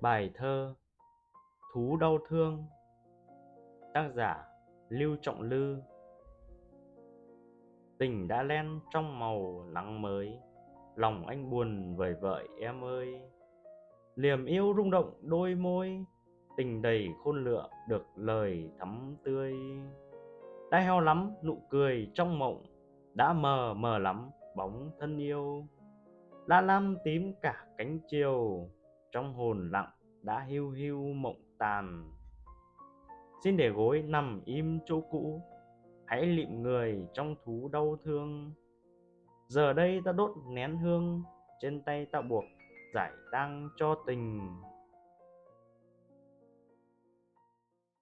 Bài thơ Thú đau thương, Tác giả Lưu Trọng Lư. Tình đã len trong màu nắng mới, Lòng anh buồn vời vợi em ơi. Liềm yêu rung động đôi môi, Tình đầy khôn lựa được lời thắm tươi. Đã heo lắm nụ cười trong mộng, Đã mờ mờ lắm bóng thân yêu. Đã lam tím cả cánh chiều trong hồn lặng đã hiu hiu mộng tàn. Xin để gối nằm im chỗ cũ, hãy lịm người trong thú đau thương. Giờ đây ta đốt nén hương, trên tay ta buộc giải tang cho tình.